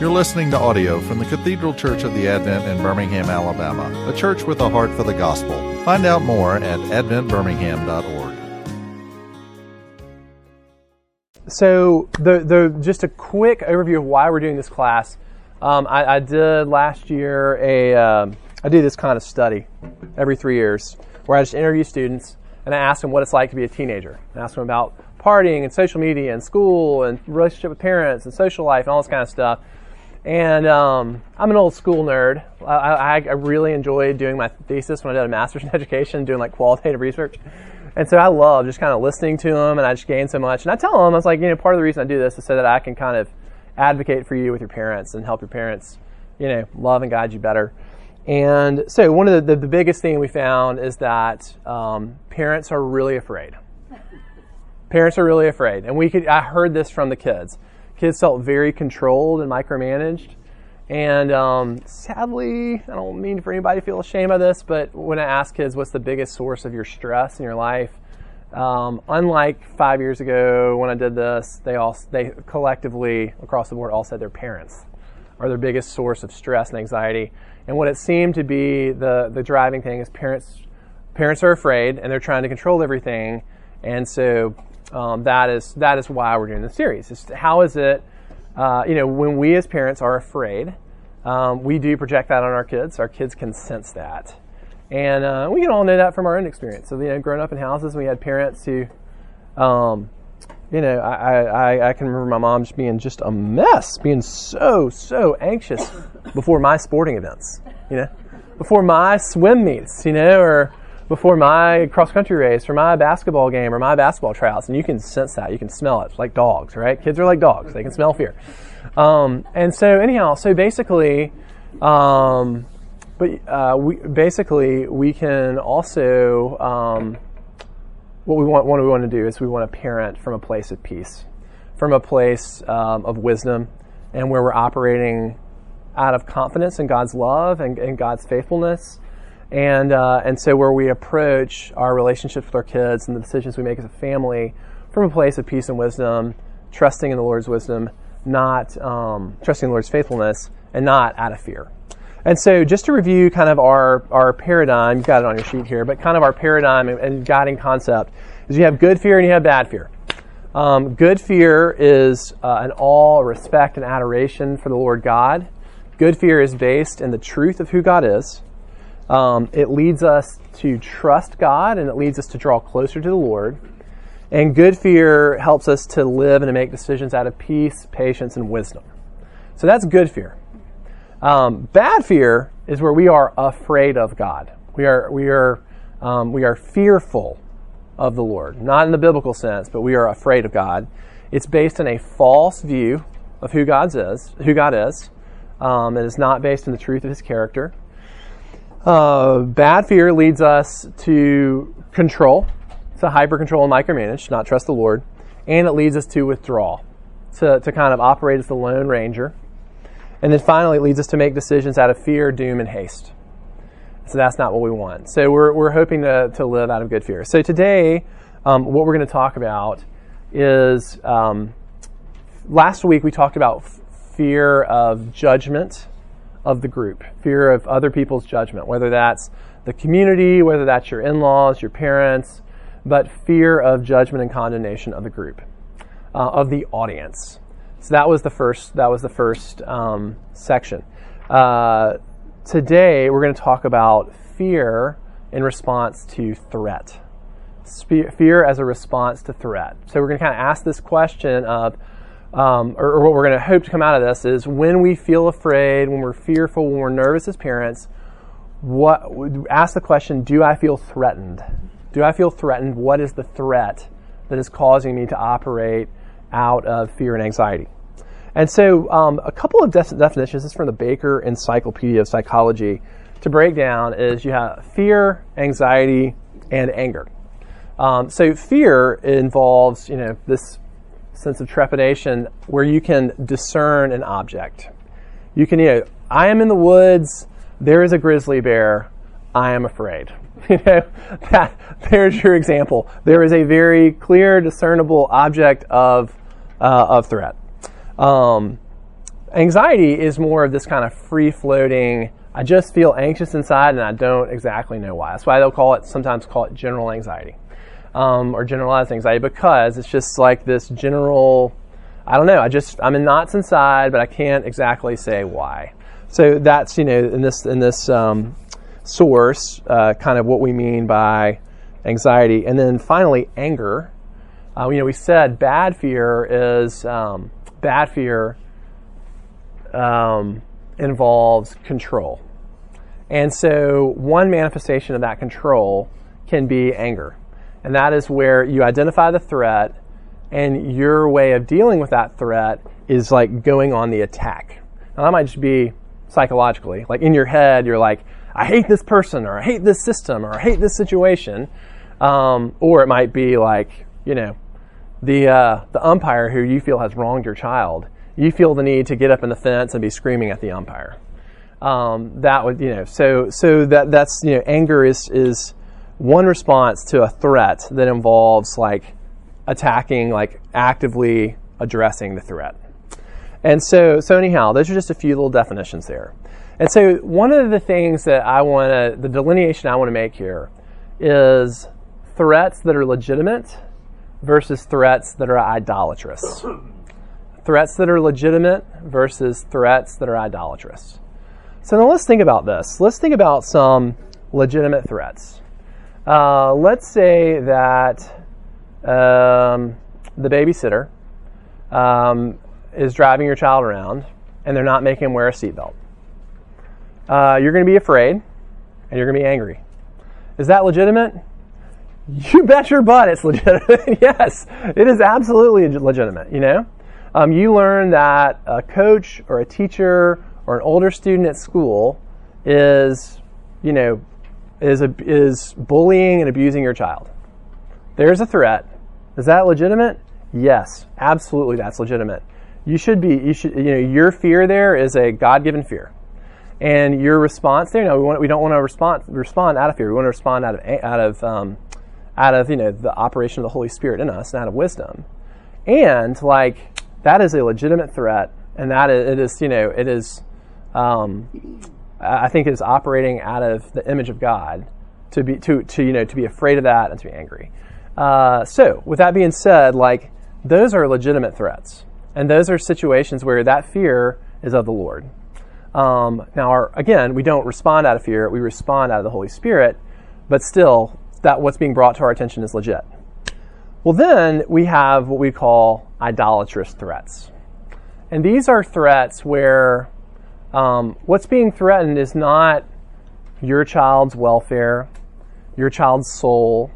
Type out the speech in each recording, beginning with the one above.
You're listening to audio from the Cathedral Church of the Advent in Birmingham, Alabama, a church with a heart for the gospel. Find out more at adventbirmingham.org. So, the, the, just a quick overview of why we're doing this class. Um, I, I, did last year a um, I do this kind of study every three years where I just interview students and I ask them what it's like to be a teenager. I ask them about partying and social media and school and relationship with parents and social life and all this kind of stuff. And um, I'm an old school nerd. I, I, really enjoyed doing my thesis when I did a master's in education, doing like qualitative research. And so I love just kind of listening to them, and I just gain so much. And I tell them, I was like, you know, part of the reason I do this is so that I can kind of advocate for you with your parents and help your parents, you know, love and guide you better. And so one of the, the, the biggest thing we found is that um, parents are really afraid. Parents are really afraid. And we could, I heard this from the kids kids felt very controlled and micromanaged. And um, sadly, I don't mean for anybody to feel ashamed of this, but when I ask kids what's the biggest source of your stress in your life, um, unlike five years ago when I did this, they all they collectively across the board all said their parents are their biggest source of stress and anxiety. And what it seemed to be the the driving thing is parents parents are afraid and they're trying to control everything, and so um, that is that is why we're doing the series. It's how is it, uh, you know, when we as parents are afraid, um, we do project that on our kids. Our kids can sense that, and uh, we can all know that from our own experience. So, you know, growing up in houses, we had parents who, um, you know, I, I, I can remember my mom just being just a mess, being so so anxious before my sporting events, you know, before my swim meets, you know, or before my cross country race or my basketball game or my basketball tryouts, and you can sense that, you can smell it. Like dogs, right? Kids are like dogs; they can smell fear. Um, and so, anyhow, so basically, um, but uh, we basically we can also um, what we want. What we want to do is we want to parent from a place of peace, from a place um, of wisdom, and where we're operating out of confidence in God's love and, and God's faithfulness and, uh, and so, where we approach our relationships with our kids and the decisions we make as a family from a place of peace and wisdom, trusting in the Lord's wisdom, not um, trusting the Lord's faithfulness, and not out of fear. And so, just to review kind of our, our paradigm, you've got it on your sheet here, but kind of our paradigm and, guiding concept is you have good fear and you have bad fear. Um, good fear is uh, an awe, respect, and adoration for the Lord God. Good fear is based in the truth of who God is. Um, it leads us to trust God and it leads us to draw closer to the Lord. And good fear helps us to live and to make decisions out of peace, patience, and wisdom. So that's good fear. Um, bad fear is where we are afraid of God. We are we are um, we are fearful of the Lord, not in the biblical sense, but we are afraid of God. It's based on a false view of who God is. Who God is. Um, it is not based on the truth of His character. Uh, bad fear leads us to control, to hyper control and micromanage, not trust the Lord, and it leads us to withdraw, to, to kind of operate as the lone ranger. And then finally, it leads us to make decisions out of fear, doom, and haste. So that's not what we want. So we're, we're hoping to, to live out of good fear. So today, um, what we're going to talk about is um, last week we talked about fear of judgment of the group, fear of other people's judgment, whether that's the community, whether that's your in laws, your parents, but fear of judgment and condemnation of the group, uh, of the audience. So that was the first. That was the first um, section. Uh, today we're going to talk about fear in response to threat. Fear as a response to threat. So we're going to kind of ask this question of um, or, or, what we're going to hope to come out of this is when we feel afraid, when we're fearful, when we're nervous as parents, what ask the question: Do I feel threatened? Do I feel threatened? What is the threat that is causing me to operate out of fear and anxiety? And so, um, a couple of de- definitions. This is from the Baker Encyclopedia of Psychology. To break down, is you have fear, anxiety, and anger. Um, so, fear involves you know this sense of trepidation where you can discern an object. You can, you know, I am in the woods, there is a grizzly bear, I am afraid. You know, that, there's your example. There is a very clear, discernible object of, uh, of threat. Um, anxiety is more of this kind of free floating. I just feel anxious inside, and I don't exactly know why. That's why they'll call it sometimes call it general anxiety um, or generalized anxiety because it's just like this general. I don't know. I just I'm in knots inside, but I can't exactly say why. So that's you know in this in this um, source, uh, kind of what we mean by anxiety, and then finally anger. Uh, you know, we said bad fear is um, bad fear um, involves control, and so one manifestation of that control can be anger, and that is where you identify the threat, and your way of dealing with that threat is like going on the attack. Now that might just be psychologically, like in your head, you're like, I hate this person, or I hate this system, or I hate this situation. Um, or it might be like, you know, the, uh, the umpire who you feel has wronged your child. You feel the need to get up in the fence and be screaming at the umpire. Um, that would, you know, so, so that, that's, you know, anger is, is one response to a threat that involves like attacking, like actively addressing the threat. And so, so anyhow, those are just a few little definitions there. And so, one of the things that I want to, the delineation I want to make here is threats that are legitimate versus threats that are idolatrous. threats that are legitimate versus threats that are idolatrous. So now let's think about this. Let's think about some legitimate threats. Uh, let's say that um, the babysitter um, is driving your child around and they're not making him wear a seatbelt. Uh, you're going to be afraid and you're going to be angry. Is that legitimate? You bet your butt it's legitimate. yes, it is absolutely legitimate, you know? Um, you learn that a coach or a teacher or an older student at school is, you know, is, a, is bullying and abusing your child. There's a threat. Is that legitimate? Yes, absolutely that's legitimate. You should be, you should, you know, your fear there is a God given fear. And your response there, no, we, want, we don't want to respond, respond out of fear. We want to respond out of, out of um, out of you know the operation of the Holy Spirit in us and out of wisdom. And like that is a legitimate threat, and that is, it is you know it is um, I think is operating out of the image of God to be to to you know to be afraid of that and to be angry. Uh, so with that being said, like those are legitimate threats, and those are situations where that fear is of the Lord. Um, now, our, again, we don't respond out of fear; we respond out of the Holy Spirit. But still, that what's being brought to our attention is legit. Well, then we have what we call idolatrous threats. And these are threats where um, what's being threatened is not your child's welfare, your child's soul,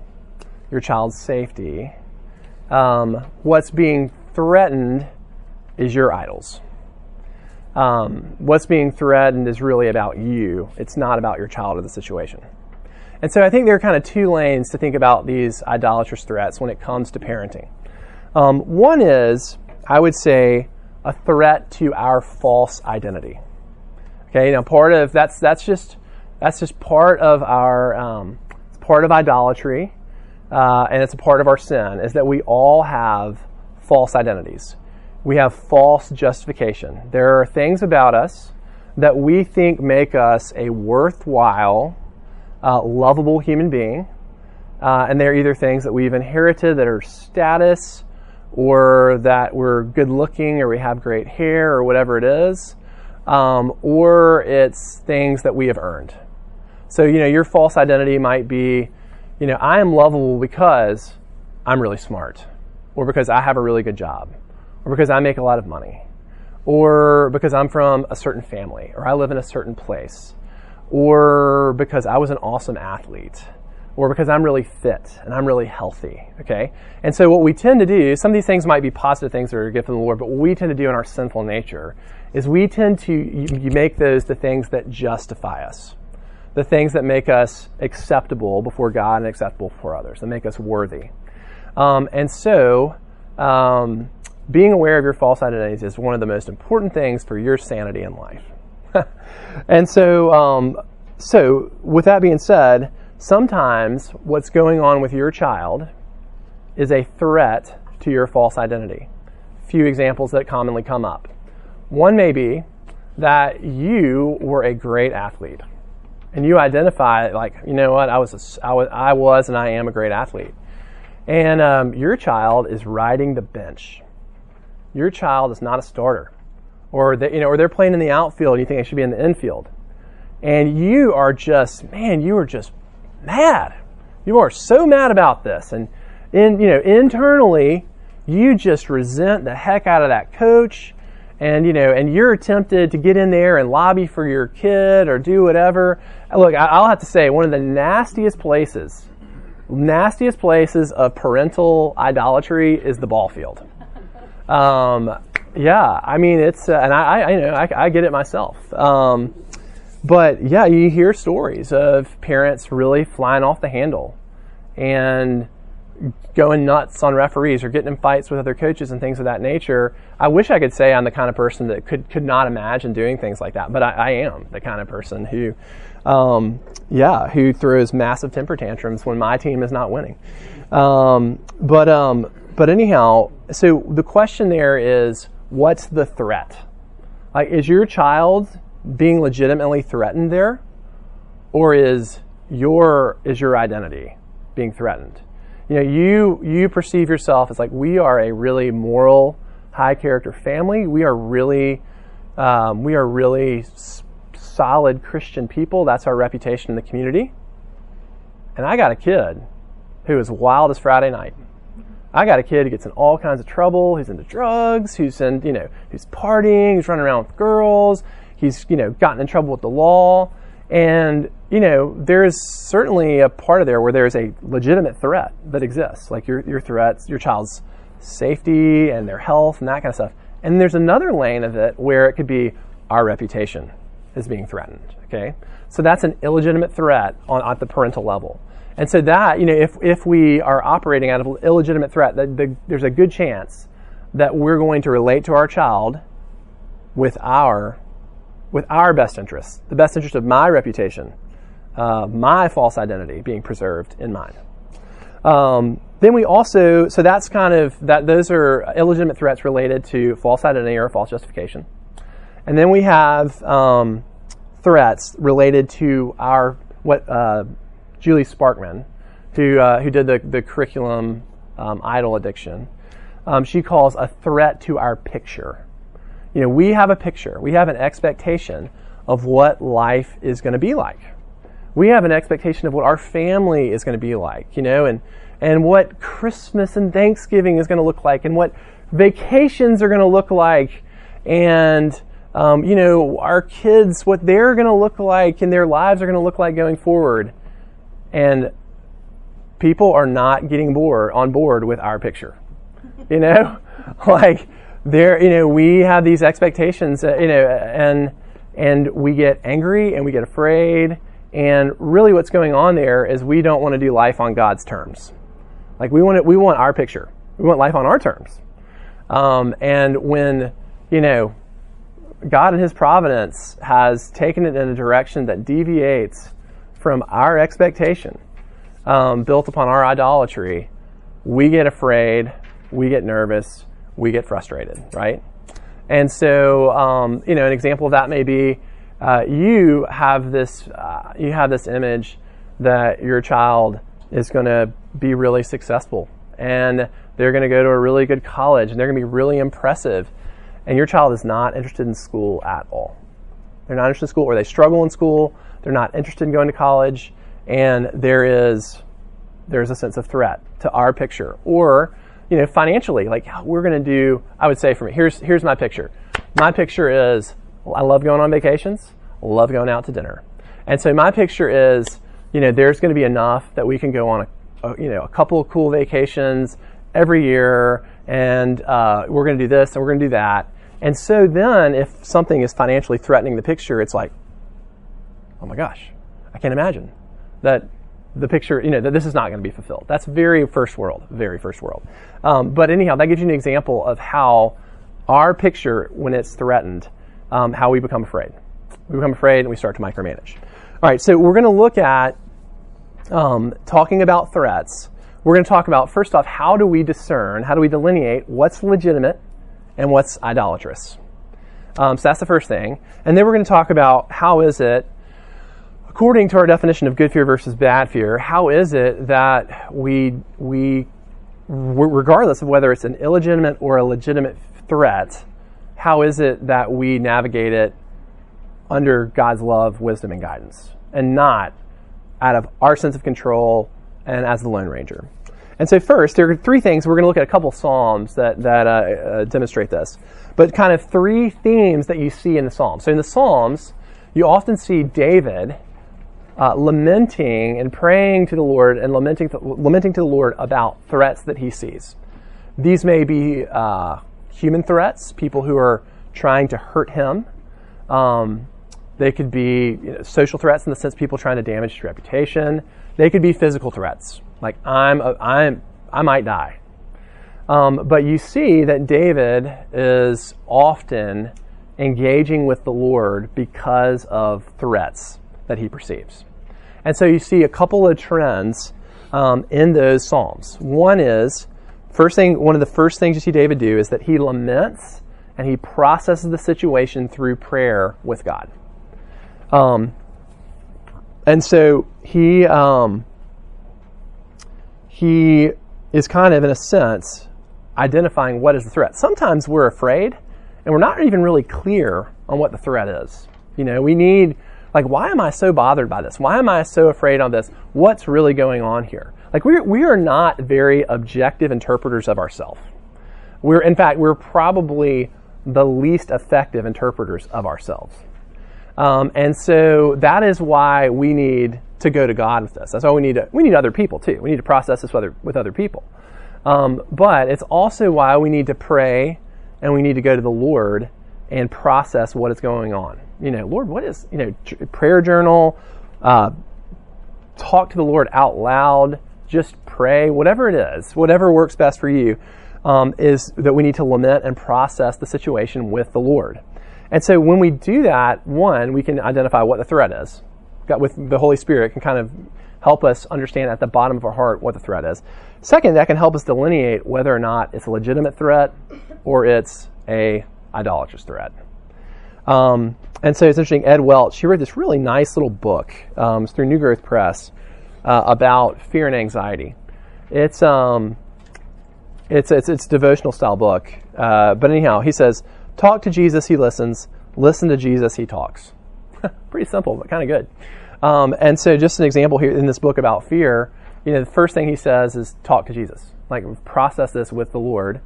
your child's safety. Um, what's being threatened is your idols. Um, what's being threatened is really about you. It's not about your child or the situation. And so I think there are kind of two lanes to think about these idolatrous threats when it comes to parenting. Um, one is, I would say, a threat to our false identity. Okay, now part of that's that's just that's just part of our um, part of idolatry, uh, and it's a part of our sin is that we all have false identities. We have false justification. There are things about us that we think make us a worthwhile uh, lovable human being. Uh, and they're either things that we've inherited that are status or that we're good looking or we have great hair or whatever it is, um, or it's things that we have earned. So, you know, your false identity might be, you know, I am lovable because I'm really smart, or because I have a really good job, or because I make a lot of money, or because I'm from a certain family, or I live in a certain place or because I was an awesome athlete, or because I'm really fit and I'm really healthy. Okay? And so what we tend to do, some of these things might be positive things that are a gift from the Lord, but what we tend to do in our sinful nature is we tend to you make those the things that justify us. The things that make us acceptable before God and acceptable for others, that make us worthy. Um, and so, um, being aware of your false identities is one of the most important things for your sanity in life. and so, um, so with that being said, sometimes what's going on with your child is a threat to your false identity. Few examples that commonly come up. One may be that you were a great athlete and you identify like you know what I was a, I was I was and I am a great athlete, and um, your child is riding the bench. Your child is not a starter, or they, you know, or they're playing in the outfield. and You think they should be in the infield, and you are just man, you are just mad. You are so mad about this, and in you know internally, you just resent the heck out of that coach and you know, and you're tempted to get in there and lobby for your kid or do whatever. Look, I'll have to say, one of the nastiest places, nastiest places of parental idolatry is the ball field. Um, yeah, I mean it's, uh, and I, I, you know, I, I get it myself. Um, but yeah, you hear stories of parents really flying off the handle, and going nuts on referees or getting in fights with other coaches and things of that nature. I wish I could say I'm the kind of person that could could not imagine doing things like that, but I, I am the kind of person who, um, yeah, who throws massive temper tantrums when my team is not winning. Um, but um, but anyhow, so the question there is, what's the threat? Like, is your child being legitimately threatened there, or is your is your identity being threatened? You know, you you perceive yourself as like we are a really moral, high character family. We are really, um, we are really s- solid Christian people. That's our reputation in the community. And I got a kid who is wild as Friday night. I got a kid who gets in all kinds of trouble. Who's into drugs. Who's in, you know, who's partying. Who's running around with girls. He's, you know, gotten in trouble with the law. And, you know, there's certainly a part of there where there's a legitimate threat that exists, like your, your threats, your child's safety and their health and that kind of stuff. And there's another lane of it where it could be our reputation is being threatened, okay? So that's an illegitimate threat on, at the parental level. And so that, you know, if, if we are operating out of illegitimate threat, that the, there's a good chance that we're going to relate to our child with our with our best interests, the best interest of my reputation, uh, my false identity being preserved in mind. Um, then we also, so that's kind of that. Those are illegitimate threats related to false identity or false justification, and then we have um, threats related to our what uh, Julie Sparkman, who uh, who did the the curriculum um, idol addiction. Um, she calls a threat to our picture you know, we have a picture, we have an expectation of what life is going to be like. We have an expectation of what our family is going to be like, you know, and, and what Christmas and Thanksgiving is going to look like, and what vacations are going to look like, and, um, you know, our kids, what they're going to look like, and their lives are going to look like going forward. And people are not getting bored on board with our picture. You know, like there, you know, we have these expectations, uh, you know, and and we get angry and we get afraid. And really, what's going on there is we don't want to do life on God's terms. Like we want it, we want our picture. We want life on our terms. Um, and when you know God in His providence has taken it in a direction that deviates from our expectation, um, built upon our idolatry, we get afraid, we get nervous, we get frustrated, right? And so, um, you know, an example of that may be uh, you have this uh, you have this image that your child is going to be really successful and they're going to go to a really good college and they're going to be really impressive and your child is not interested in school at all they're not interested in school or they struggle in school they're not interested in going to college and there is there's a sense of threat to our picture or you know, financially, like we're going to do, I would say me, here's, here's my picture. My picture is, I love going on vacations, love going out to dinner. And so my picture is, you know, there's going to be enough that we can go on a, a you know, a couple of cool vacations every year and uh, we're going to do this and we're going to do that. And so then if something is financially threatening the picture, it's like, oh my gosh, I can't imagine that the picture, you know, that this is not going to be fulfilled. That's very first world, very first world. Um, but anyhow, that gives you an example of how our picture, when it's threatened, um, how we become afraid. We become afraid and we start to micromanage. All right, so we're going to look at um, talking about threats. We're going to talk about, first off, how do we discern, how do we delineate what's legitimate and what's idolatrous? Um, so that's the first thing. And then we're going to talk about how is it, according to our definition of good fear versus bad fear, how is it that we, we regardless of whether it's an illegitimate or a legitimate threat, how is it that we navigate it under God's love, wisdom, and guidance, and not out of our sense of control and as the Lone Ranger? And so, first, there are three things. We're going to look at a couple Psalms that, that uh, uh, demonstrate this, but kind of three themes that you see in the Psalms. So, in the Psalms, you often see David uh, lamenting and praying to the Lord and lamenting, to, lamenting to the Lord about threats that he sees. These may be uh, human threats, people who are trying to hurt him. Um, they could be you know, social threats in the sense people trying to damage his reputation. They could be physical threats, like I'm, a, I'm, I might die. Um, but you see that David is often engaging with the Lord because of threats that he perceives. And so you see a couple of trends um, in those Psalms. One is, first thing, one of the first things you see David do is that he laments and he processes the situation through prayer with God. Um, and so he um, he is kind of, in a sense, identifying what is the threat. Sometimes we're afraid, and we're not even really clear on what the threat is. You know, we need like, why am I so bothered by this? Why am I so afraid of this? What's really going on here? Like, we we are not very objective interpreters of ourselves. We're, in fact, we're probably the least effective interpreters of ourselves. Um, and so that is why we need to go to God with this. That's why we need to, we need other people too. We need to process this with other, with other people. Um, but it's also why we need to pray and we need to go to the Lord and process what is going on you know, Lord, what is, you know, prayer journal, uh, talk to the Lord out loud, just pray, whatever it is, whatever works best for you, um, is that we need to lament and process the situation with the Lord. And so when we do that, one, we can identify what the threat is. Got with the Holy Spirit can kind of help us understand at the bottom of our heart what the threat is. Second, that can help us delineate whether or not it's a legitimate threat or it's a idolatrous threat. Um, and so it's interesting. Ed Welch, he wrote this really nice little book. Um, it's through New Growth Press uh, about fear and anxiety. It's um, it's it's it's devotional style book. Uh, but anyhow, he says, "Talk to Jesus, he listens. Listen to Jesus, he talks." Pretty simple, but kind of good. Um, and so, just an example here in this book about fear. You know, the first thing he says is talk to Jesus. Like process this with the Lord.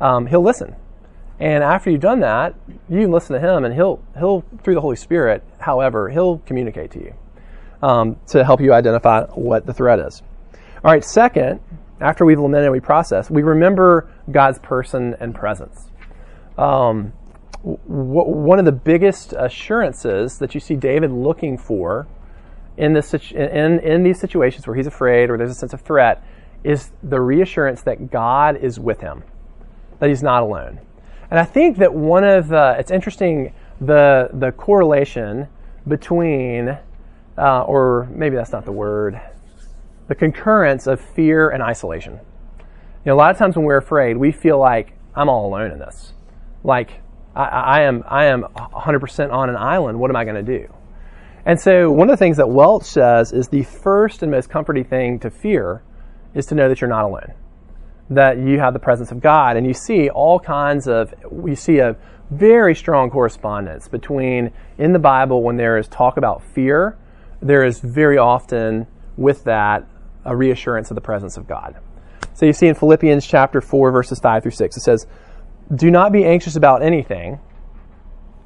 Um, he'll listen. And after you've done that, you can listen to him, and he'll he'll through the Holy Spirit. However, he'll communicate to you um, to help you identify what the threat is. All right. Second, after we've lamented we process, we remember God's person and presence. Um, w- one of the biggest assurances that you see David looking for in this in in these situations where he's afraid or there's a sense of threat is the reassurance that God is with him, that he's not alone. And I think that one of the, it's interesting the, the correlation between, uh, or maybe that's not the word, the concurrence of fear and isolation. You know, a lot of times when we're afraid, we feel like I'm all alone in this. Like I, I am, I am 100% on an island. What am I going to do? And so one of the things that Welch says is the first and most comforting thing to fear is to know that you're not alone that you have the presence of God. And you see all kinds of, we see a very strong correspondence between in the Bible when there is talk about fear, there is very often with that a reassurance of the presence of God. So you see in Philippians chapter 4, verses 5 through 6, it says, Do not be anxious about anything,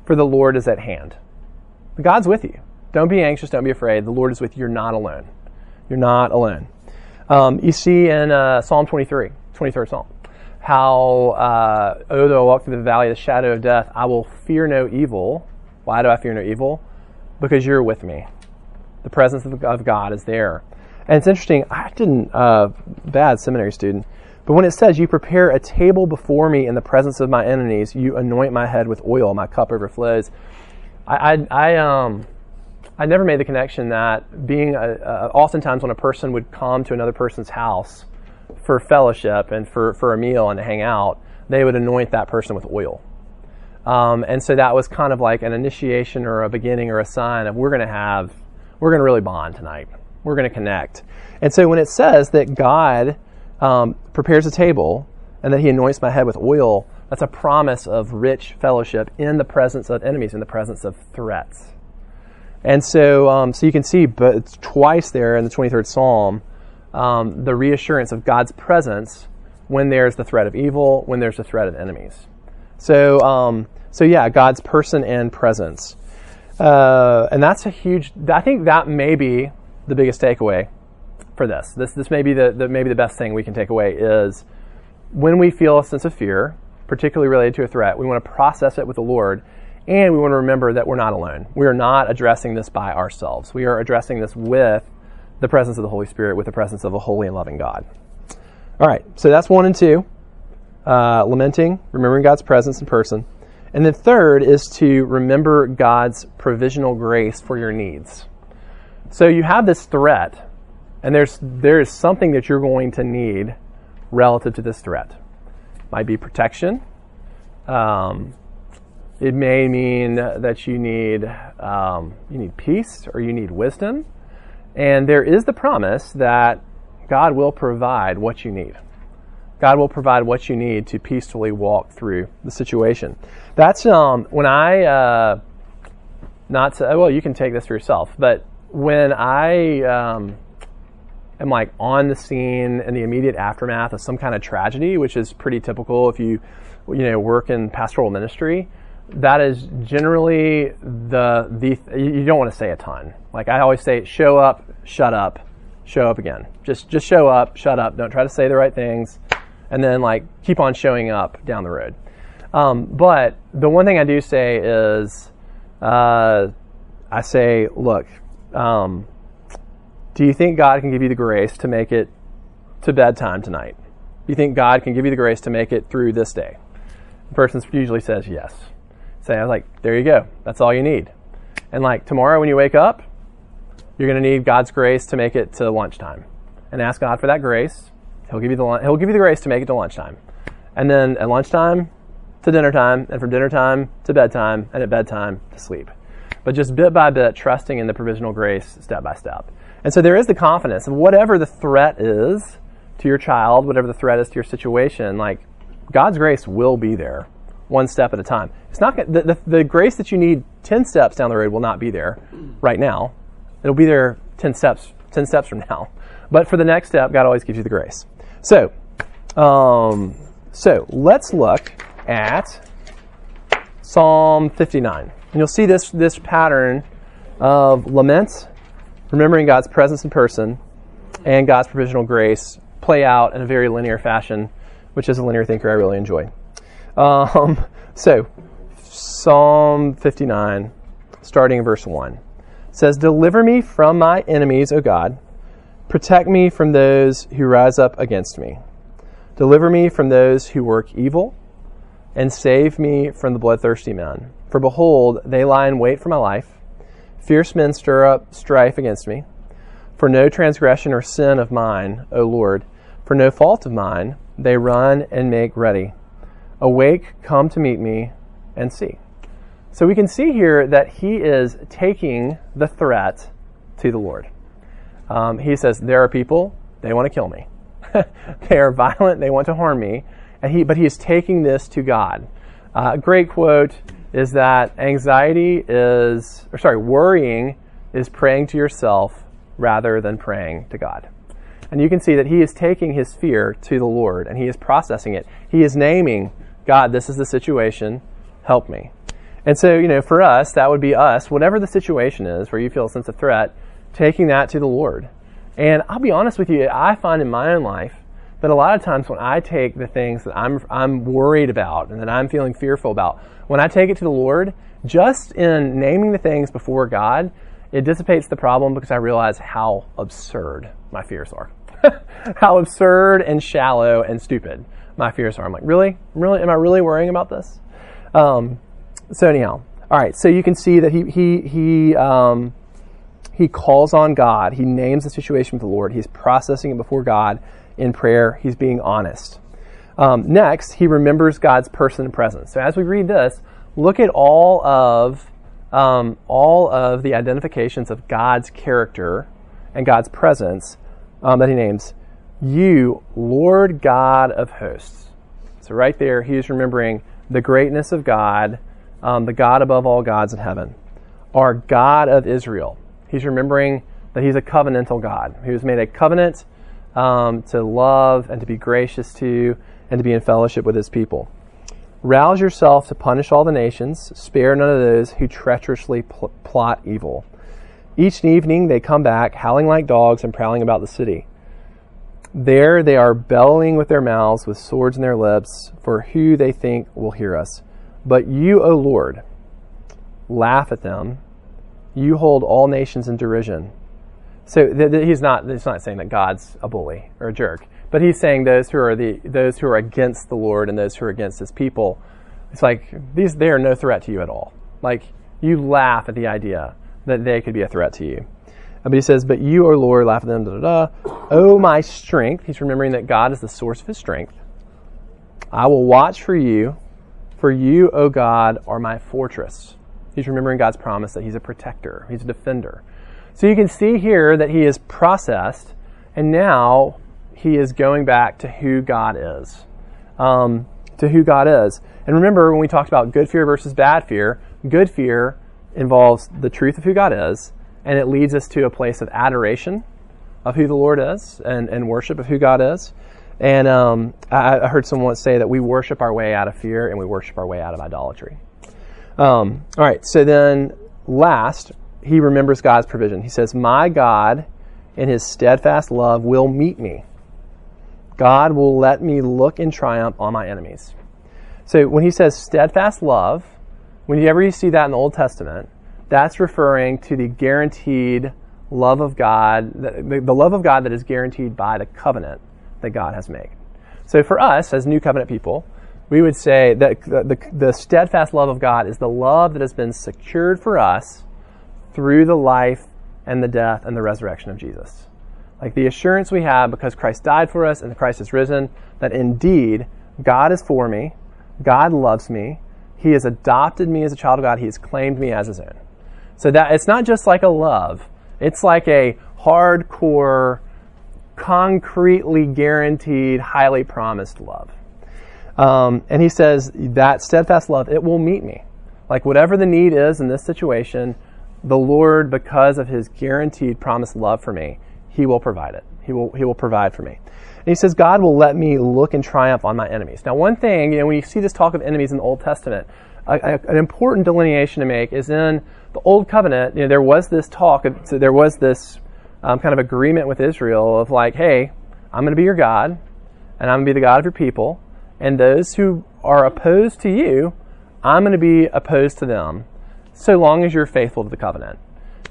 for the Lord is at hand. God's with you. Don't be anxious, don't be afraid. The Lord is with you. You're not alone. You're not alone. Um, you see in uh, Psalm 23, 23rd Psalm. How, uh, oh, though I walk through the valley of the shadow of death, I will fear no evil. Why do I fear no evil? Because you're with me. The presence of God is there. And it's interesting, I didn't, uh, bad seminary student, but when it says, You prepare a table before me in the presence of my enemies, you anoint my head with oil, my cup overflows. I, I, I um, I never made the connection that being, a, uh, oftentimes when a person would come to another person's house, for fellowship and for, for a meal and to hang out, they would anoint that person with oil. Um, and so that was kind of like an initiation or a beginning or a sign of we're going to have, we're going to really bond tonight. We're going to connect. And so when it says that God um, prepares a table and that he anoints my head with oil, that's a promise of rich fellowship in the presence of enemies, in the presence of threats. And so, um, so you can see, but it's twice there in the 23rd Psalm, um, the reassurance of God's presence when there's the threat of evil, when there's the threat of enemies. So, um, so yeah, God's person and presence. Uh, and that's a huge, I think that may be the biggest takeaway for this. This, this may be the, the, maybe the best thing we can take away is when we feel a sense of fear, particularly related to a threat, we want to process it with the Lord and we want to remember that we're not alone. We are not addressing this by ourselves. We are addressing this with the presence of the Holy Spirit, with the presence of a holy and loving God. All right, so that's one and two uh, lamenting, remembering God's presence in person. And then third is to remember God's provisional grace for your needs. So you have this threat, and there's there is something that you're going to need relative to this threat. Might be protection. Um, it may mean that you need um, you need peace or you need wisdom, and there is the promise that God will provide what you need. God will provide what you need to peacefully walk through the situation. That's um, when I uh, not to, well, you can take this for yourself, but when I um, am like on the scene in the immediate aftermath of some kind of tragedy, which is pretty typical if you you know work in pastoral ministry that is generally the the you don't want to say a ton. Like I always say, show up, shut up, show up again. Just just show up, shut up. Don't try to say the right things, and then like keep on showing up down the road. Um, but the one thing I do say is, uh, I say, look, um, do you think God can give you the grace to make it to bedtime tonight? Do you think God can give you the grace to make it through this day? The person usually says yes say, I was like, there you go. That's all you need. And like tomorrow when you wake up, you're going to need God's grace to make it to lunchtime. And ask God for that grace. He'll give you the he'll give you the grace to make it to lunchtime. And then at lunchtime to dinner time, and from dinner time to bedtime, and at bedtime to sleep. But just bit by bit, trusting in the provisional grace step by step. And so there is the confidence of whatever the threat is to your child, whatever the threat is to your situation, like God's grace will be there one step at a time. It's not the, the, the grace that you need 10 steps down the road will not be there right now. It'll be there 10 steps 10 steps from now. But for the next step, God always gives you the grace. So, um, so let's look at Psalm 59. And you'll see this, this pattern of lament, remembering God's presence in person, and God's provisional grace play out in a very linear fashion, which is a linear thinker I really enjoy. Um, so, Psalm 59, starting in verse 1, says, Deliver me from my enemies, O God. Protect me from those who rise up against me. Deliver me from those who work evil, and save me from the bloodthirsty men. For behold, they lie in wait for my life. Fierce men stir up strife against me. For no transgression or sin of mine, O Lord, for no fault of mine, they run and make ready. Awake, come to meet me, and see. So we can see here that he is taking the threat to the Lord. Um, he says, There are people, they want to kill me. they are violent, they want to harm me. And he, but he is taking this to God. Uh, a great quote is that anxiety is, or sorry, worrying is praying to yourself rather than praying to God. And you can see that he is taking his fear to the Lord and he is processing it. He is naming God, this is the situation, help me. And so, you know, for us, that would be us, whatever the situation is where you feel a sense of threat, taking that to the Lord. And I'll be honest with you, I find in my own life that a lot of times when I take the things that I'm, I'm worried about and that I'm feeling fearful about, when I take it to the Lord, just in naming the things before God, it dissipates the problem because I realize how absurd my fears are. how absurd and shallow and stupid my fears are. I'm like, really? Really? Am I really worrying about this? Um, so anyhow, all right. So you can see that he he he um, he calls on God. He names the situation with the Lord. He's processing it before God in prayer. He's being honest. Um, next, he remembers God's person and presence. So as we read this, look at all of um, all of the identifications of God's character and God's presence um, that he names. You, Lord God of hosts. So, right there, he is remembering the greatness of God, um, the God above all gods in heaven, our God of Israel. He's remembering that he's a covenantal God He has made a covenant um, to love and to be gracious to and to be in fellowship with his people. Rouse yourself to punish all the nations, spare none of those who treacherously pl- plot evil. Each evening they come back, howling like dogs and prowling about the city. There they are bellowing with their mouths, with swords in their lips, for who they think will hear us. But you, O Lord, laugh at them. You hold all nations in derision. So th- th- he's not he's not saying that God's a bully or a jerk, but he's saying those who are the those who are against the Lord and those who are against His people. It's like these they are no threat to you at all. Like you laugh at the idea that they could be a threat to you. But he says, But you, O Lord, laugh at them, da da da. O my strength. He's remembering that God is the source of his strength. I will watch for you, for you, O God, are my fortress. He's remembering God's promise that he's a protector, he's a defender. So you can see here that he is processed, and now he is going back to who God is. Um, to who God is. And remember when we talked about good fear versus bad fear, good fear involves the truth of who God is, and it leads us to a place of adoration of who the Lord is and, and worship of who God is. And um, I, I, heard someone say that we worship our way out of fear and we worship our way out of idolatry. Um, all right, so then last, he remembers God's provision. He says, My God, in his steadfast love, will meet me. God will let me look in triumph on my enemies. So when he says steadfast love, whenever you see that in the Old Testament, that's referring to the guaranteed love of God, the, the love of God that is guaranteed by the covenant that God has made. So for us, as new covenant people, we would say that the, the, the, steadfast love of God is the love that has been secured for us through the life and the death and the resurrection of Jesus. Like the assurance we have because Christ died for us and Christ has risen, that indeed God is for me, God loves me, He has adopted me as a child of God, He has claimed me as His own. So that it's not just like a love, it's like a hardcore, concretely guaranteed, highly promised love. Um, and he says that steadfast love, it will meet me. Like whatever the need is in this situation, the Lord, because of his guaranteed promised love for me, he will provide it. He will, he will provide for me. And he says, God will let me look in triumph on my enemies. Now, one thing, you know, when you see this talk of enemies in the Old Testament, a, a, an important delineation to make is in the Old Covenant, you know, there was this talk, so there was this um, kind of agreement with Israel of like, hey, I'm going to be your God, and I'm going to be the God of your people, and those who are opposed to you, I'm going to be opposed to them, so long as you're faithful to the covenant.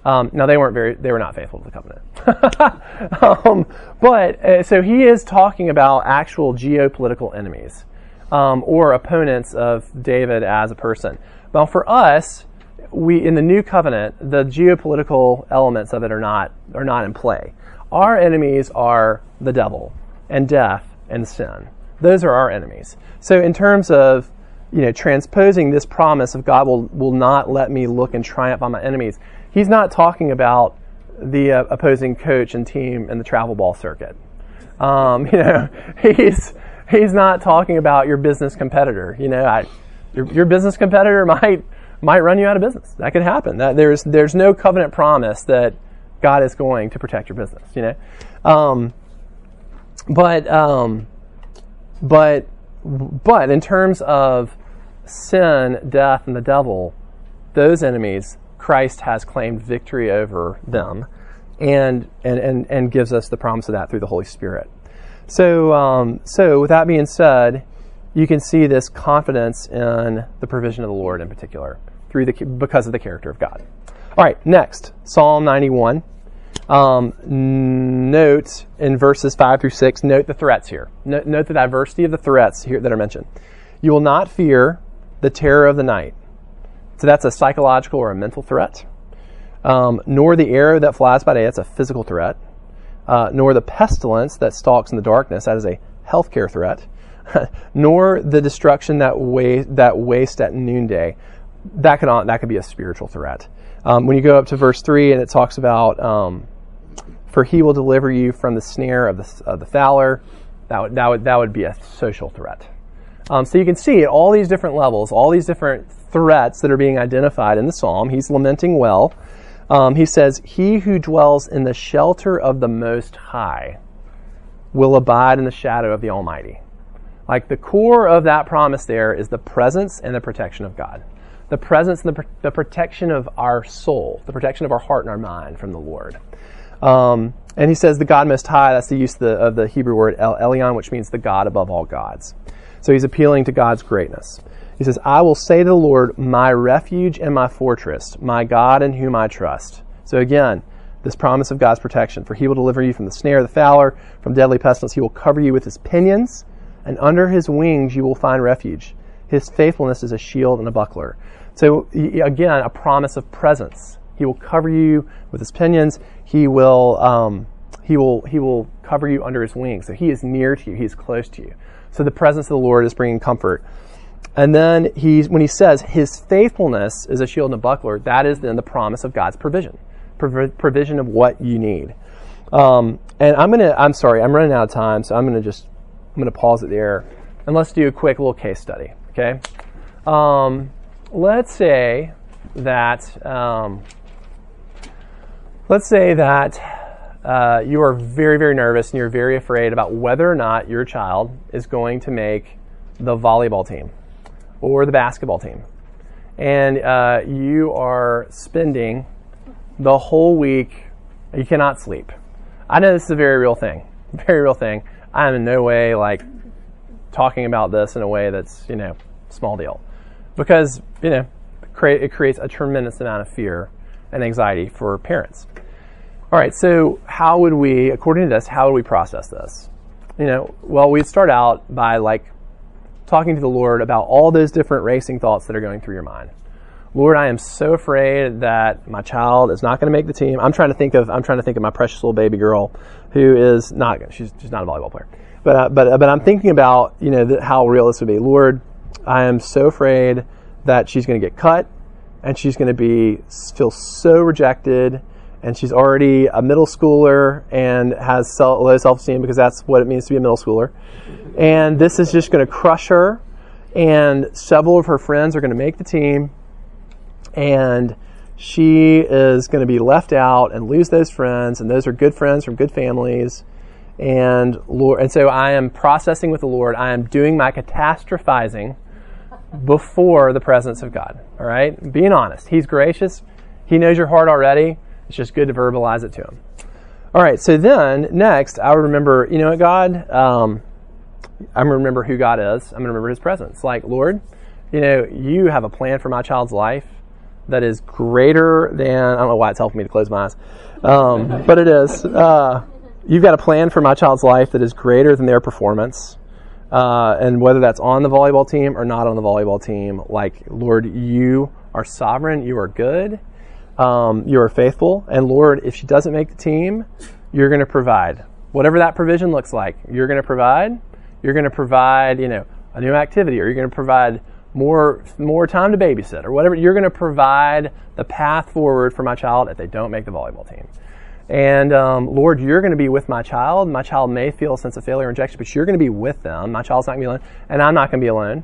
Um, now they weren't very, they were not faithful to the covenant. um, but uh, so he is talking about actual geopolitical enemies um, or opponents of David as a person. Now for us, we in the new covenant, the geopolitical elements of it are not are not in play. Our enemies are the devil and death and sin. Those are our enemies. So in terms of you know transposing this promise of God will will not let me look and triumph on my enemies, he's not talking about the uh, opposing coach and team in the travel ball circuit. Um, you know, he's he's not talking about your business competitor. You know, I, your, your business competitor might might run you out of business. That could happen. That there's there's no covenant promise that God is going to protect your business. You know, um, but um, but but in terms of sin, death, and the devil, those enemies, Christ has claimed victory over them, and and and, and gives us the promise of that through the Holy Spirit. So um, so with that being said, you can see this confidence in the provision of the Lord in particular through the because of the character of God. All right, next Psalm 91. Um, note in verses five through six. Note the threats here. Note, note the diversity of the threats here that are mentioned. You will not fear the terror of the night. So that's a psychological or a mental threat. Um, nor the arrow that flies by day. That's a physical threat. Uh, nor the pestilence that stalks in the darkness. That is a healthcare threat nor the destruction that, that waste at noonday. That could, that could be a spiritual threat. Um, when you go up to verse 3 and it talks about, um, for he will deliver you from the snare of the, of the fowler, that would, that, would, that would be a social threat. Um, so you can see at all these different levels, all these different threats that are being identified in the psalm, he's lamenting well. Um, he says, He who dwells in the shelter of the Most High will abide in the shadow of the Almighty. Like the core of that promise there is the presence and the protection of God. The presence and the, the protection of our soul, the protection of our heart and our mind from the Lord. Um, and he says the God Most High, that's the use of the, of the Hebrew word El Elyon, which means the God above all gods. So he's appealing to God's greatness. He says, I will say to the Lord, my refuge and my fortress, my God in whom I trust. So again, this promise of God's protection. For he will deliver you from the snare of the fowler, from deadly pestilence. He will cover you with his pinions, and under his wings you will find refuge. His faithfulness is a shield and a buckler. So again, a promise of presence. He will cover you with his pinions. He will, um, he will, he will cover you under his wings. So he is near to you. He is close to you. So the presence of the Lord is bringing comfort. And then he, when he says his faithfulness is a shield and a buckler, that is then the promise of God's provision, provision of what you need. Um, and I'm gonna, I'm sorry, I'm running out of time, so I'm gonna just, I'm gonna pause it there, and let's do a quick little case study. Okay, um, let's say that, um, let's say that uh, you are very, very nervous and you're very afraid about whether or not your child is going to make the volleyball team or the basketball team. And uh, you are spending the whole week, you cannot sleep. I know this is a very real thing, very real thing. I am in no way like talking about this in a way that's, you know, small deal. Because, you know, it creates a tremendous amount of fear and anxiety for parents. All right, so how would we, according to this, how would we process this? You know, well, we'd start out by like talking to the Lord about all those different racing thoughts that are going through your mind. Lord, I am so afraid that my child is not going to make the team. I'm trying to think of I'm trying to think of my precious little baby girl who is not she's she's not a volleyball player. But uh, but uh, but I'm thinking about, you know, the, how real this would be. Lord, I am so afraid that she's going to get cut and she's going to be feel so rejected and she's already a middle schooler and has low self-esteem because that's what it means to be a middle schooler. And this is just going to crush her. And several of her friends are going to make the team, and she is going to be left out and lose those friends. And those are good friends from good families. And Lord, and so I am processing with the Lord. I am doing my catastrophizing before the presence of God. All right, being honest. He's gracious. He knows your heart already it's just good to verbalize it to him. All right, so then next, I remember, you know what, God, um, I'm going to remember who God is. I'm going to remember his presence. Like, Lord, you know, you have a plan for my child's life that is greater than, I don't know why it's helping me to close my eyes, um, but it is. Uh, you've got a plan for my child's life that is greater than their performance. Uh, and whether that's on the volleyball team or not on the volleyball team, like, Lord, you are sovereign, you are good, um, you are faithful. And Lord, if she doesn't make the team, you're going to provide. Whatever that provision looks like, you're going to provide. You're going to provide, you know, a new activity, or you're going to provide more more time to babysit, or whatever. You're going to provide the path forward for my child if they don't make the volleyball team. And um, Lord, you're going to be with my child. My child may feel a sense of failure and rejection, but you're going to be with them. My child's not going to be alone, and I'm not going to be alone.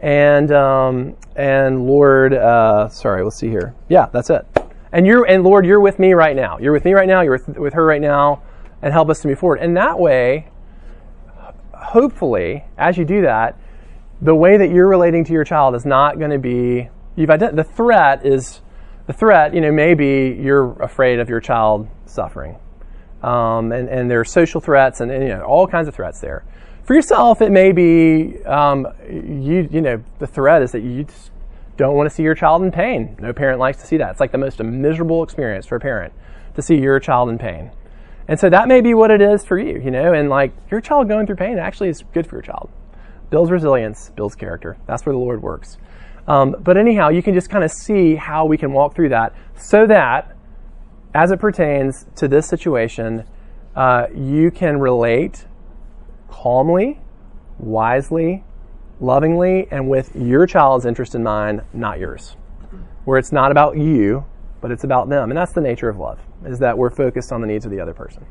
And um, and Lord, uh, sorry, let's see here. Yeah, that's it. And you're and Lord, you're with me right now. You're with me right now. You're with, with her right now, and help us to move forward. And that way, hopefully, as you do that, the way that you're relating to your child is not going to be you've ident- the threat is the threat. You know, maybe you're afraid of your child suffering, um, and and there are social threats and, and you know all kinds of threats there. For yourself, it may be um, you. You know, the threat is that you don't want to see your child in pain. No parent likes to see that. It's like the most miserable experience for a parent to see your child in pain. And so that may be what it is for you, you know, and like your child going through pain actually is good for your child. Builds resilience, builds character. That's where the Lord works. Um, but anyhow, you can just kind of see how we can walk through that so that as it pertains to this situation, uh, you can relate calmly wisely, lovingly, and with your child's interest in mind, not yours. Where it's not about you, but it's about them. And that's the nature of love, is that we're focused on the needs of the other person.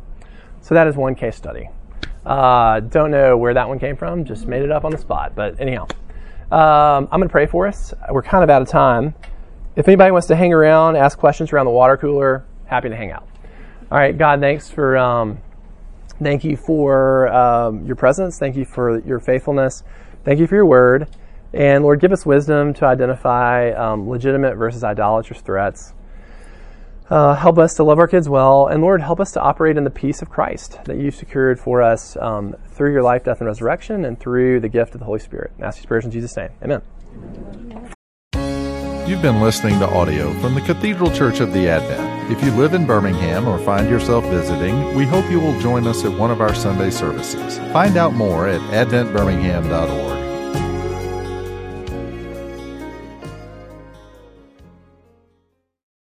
So that is one case study. Uh, don't know where that one came from, just made it up on the spot. But anyhow, um, I'm going to pray for us. We're kind of out of time. If anybody wants to hang around, ask questions around the water cooler, happy to hang out. All right, God, thanks for um, thank you for um, your presence. Thank you for your faithfulness. Thank you for your word. And Lord, give us wisdom to identify um, legitimate versus idolatrous threats. Uh, help us to love our kids well. And Lord, help us to operate in the peace of Christ that you've secured for us um, through your life, death, and resurrection and through the gift of the Holy Spirit. And ask these prayers in Jesus' name. Amen. You've been listening to audio from the Cathedral Church of the Advent. If you live in Birmingham or find yourself visiting, we hope you will join us at one of our Sunday services. Find out more at adventbirmingham.org.